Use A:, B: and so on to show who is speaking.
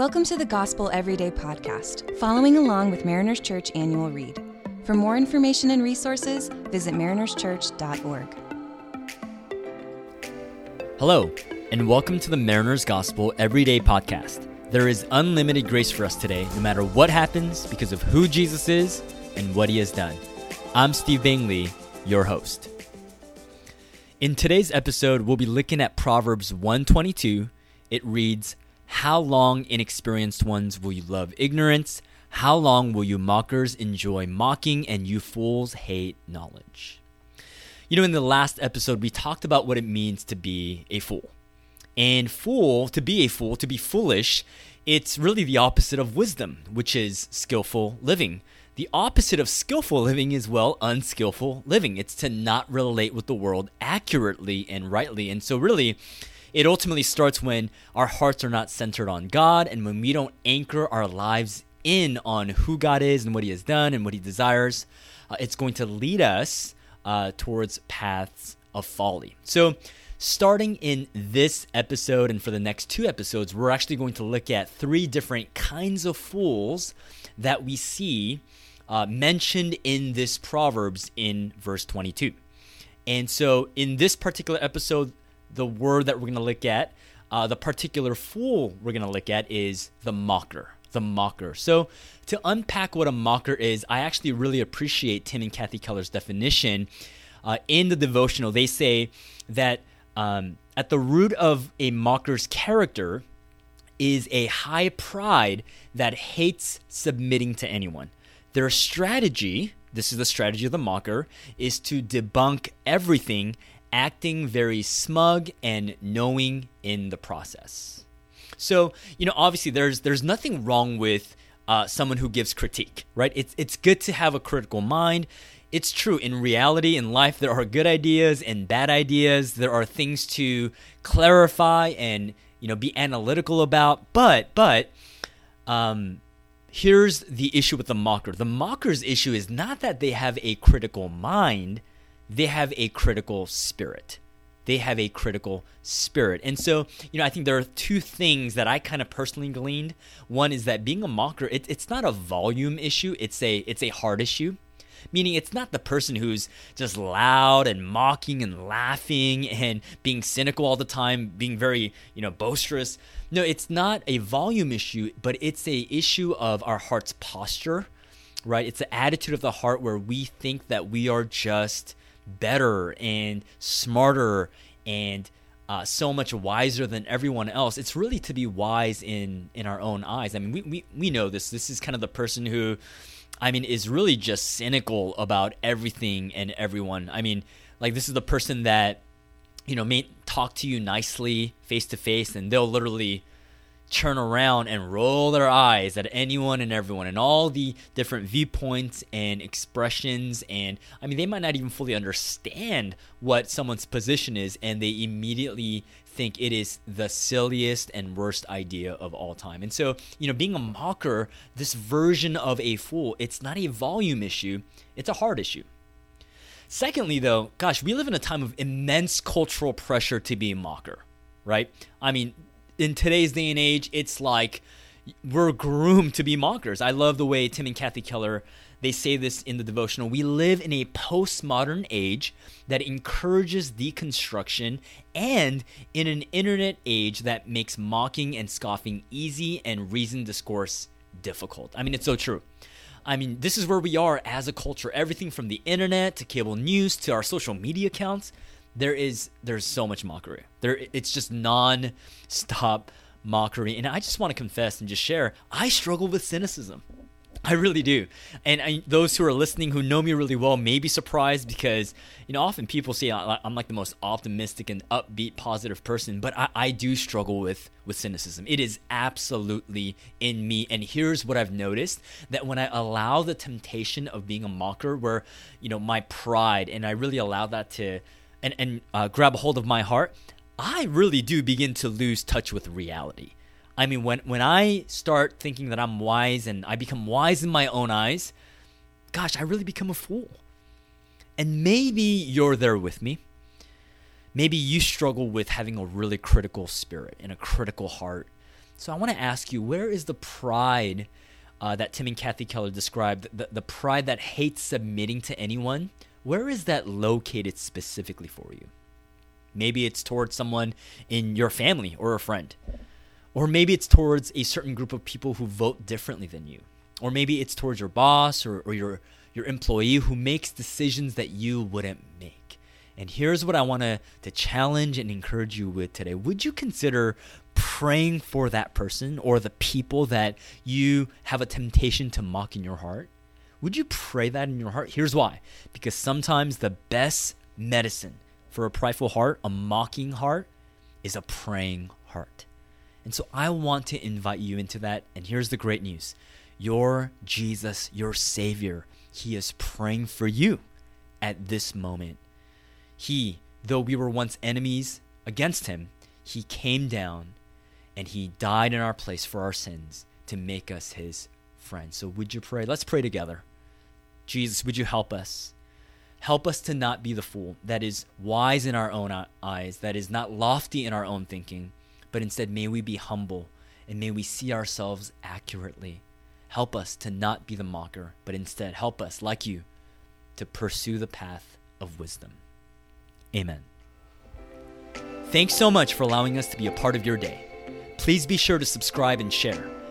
A: Welcome to the Gospel Everyday podcast, following along with Mariners Church Annual Read. For more information and resources, visit marinerschurch.org.
B: Hello, and welcome to the Mariners Gospel Everyday podcast. There is unlimited grace for us today, no matter what happens, because of who Jesus is and what he has done. I'm Steve Bingley, your host. In today's episode, we'll be looking at Proverbs 122. It reads, how long, inexperienced ones, will you love ignorance? How long will you mockers enjoy mocking and you fools hate knowledge? You know, in the last episode, we talked about what it means to be a fool. And fool, to be a fool, to be foolish, it's really the opposite of wisdom, which is skillful living. The opposite of skillful living is, well, unskillful living. It's to not relate with the world accurately and rightly. And so, really, it ultimately starts when our hearts are not centered on God and when we don't anchor our lives in on who God is and what He has done and what He desires. Uh, it's going to lead us uh, towards paths of folly. So, starting in this episode and for the next two episodes, we're actually going to look at three different kinds of fools that we see uh, mentioned in this Proverbs in verse 22. And so, in this particular episode, the word that we're going to look at, uh, the particular fool we're going to look at is the mocker. The mocker. So, to unpack what a mocker is, I actually really appreciate Tim and Kathy Keller's definition. Uh, in the devotional, they say that um, at the root of a mocker's character is a high pride that hates submitting to anyone. Their strategy, this is the strategy of the mocker, is to debunk everything acting very smug and knowing in the process. So, you know, obviously there's there's nothing wrong with uh, someone who gives critique, right? It's it's good to have a critical mind. It's true in reality in life there are good ideas and bad ideas. There are things to clarify and you know be analytical about. But but um, here's the issue with the mocker. The mocker's issue is not that they have a critical mind they have a critical spirit. They have a critical spirit. And so, you know, I think there are two things that I kind of personally gleaned. One is that being a mocker, it, it's not a volume issue, it's a it's a heart issue. Meaning it's not the person who's just loud and mocking and laughing and being cynical all the time, being very, you know, boisterous. No, it's not a volume issue, but it's a issue of our heart's posture, right? It's the attitude of the heart where we think that we are just better and smarter and uh, so much wiser than everyone else. It's really to be wise in in our own eyes. I mean, we, we we know this. This is kind of the person who, I mean, is really just cynical about everything and everyone. I mean, like this is the person that, you know, may talk to you nicely face to face, and they'll literally turn around and roll their eyes at anyone and everyone and all the different viewpoints and expressions and I mean they might not even fully understand what someone's position is and they immediately think it is the silliest and worst idea of all time. And so, you know, being a mocker, this version of a fool, it's not a volume issue, it's a heart issue. Secondly, though, gosh, we live in a time of immense cultural pressure to be a mocker, right? I mean, in today's day and age, it's like we're groomed to be mockers. I love the way Tim and Kathy Keller they say this in the devotional. We live in a postmodern age that encourages deconstruction and in an internet age that makes mocking and scoffing easy and reasoned discourse difficult. I mean, it's so true. I mean, this is where we are as a culture. Everything from the internet to cable news to our social media accounts there is there's so much mockery. There it's just non-stop mockery. And I just want to confess and just share, I struggle with cynicism. I really do. And I, those who are listening who know me really well may be surprised because, you know, often people say I'm like the most optimistic and upbeat, positive person, but I, I do struggle with, with cynicism. It is absolutely in me. And here's what I've noticed that when I allow the temptation of being a mocker, where, you know, my pride, and I really allow that to, and, and uh, grab a hold of my heart, I really do begin to lose touch with reality. I mean, when, when I start thinking that I'm wise and I become wise in my own eyes, gosh, I really become a fool. And maybe you're there with me. Maybe you struggle with having a really critical spirit and a critical heart. So I want to ask you, where is the pride uh, that Tim and Kathy Keller described, the, the pride that hates submitting to anyone? Where is that located specifically for you? Maybe it's towards someone in your family or a friend. Or maybe it's towards a certain group of people who vote differently than you. Or maybe it's towards your boss or, or your, your employee who makes decisions that you wouldn't make. And here's what I want to, to challenge and encourage you with today. Would you consider praying for that person or the people that you have a temptation to mock in your heart? Would you pray that in your heart? Here's why. Because sometimes the best medicine for a prideful heart, a mocking heart, is a praying heart. And so I want to invite you into that. And here's the great news your Jesus, your Savior, He is praying for you at this moment. He, though we were once enemies against Him, He came down and He died in our place for our sins to make us His friends. So would you pray? Let's pray together. Jesus, would you help us? Help us to not be the fool that is wise in our own eyes, that is not lofty in our own thinking, but instead may we be humble and may we see ourselves accurately. Help us to not be the mocker, but instead help us, like you, to pursue the path of wisdom. Amen. Thanks so much for allowing us to be a part of your day. Please be sure to subscribe and share.